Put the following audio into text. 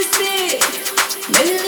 is it?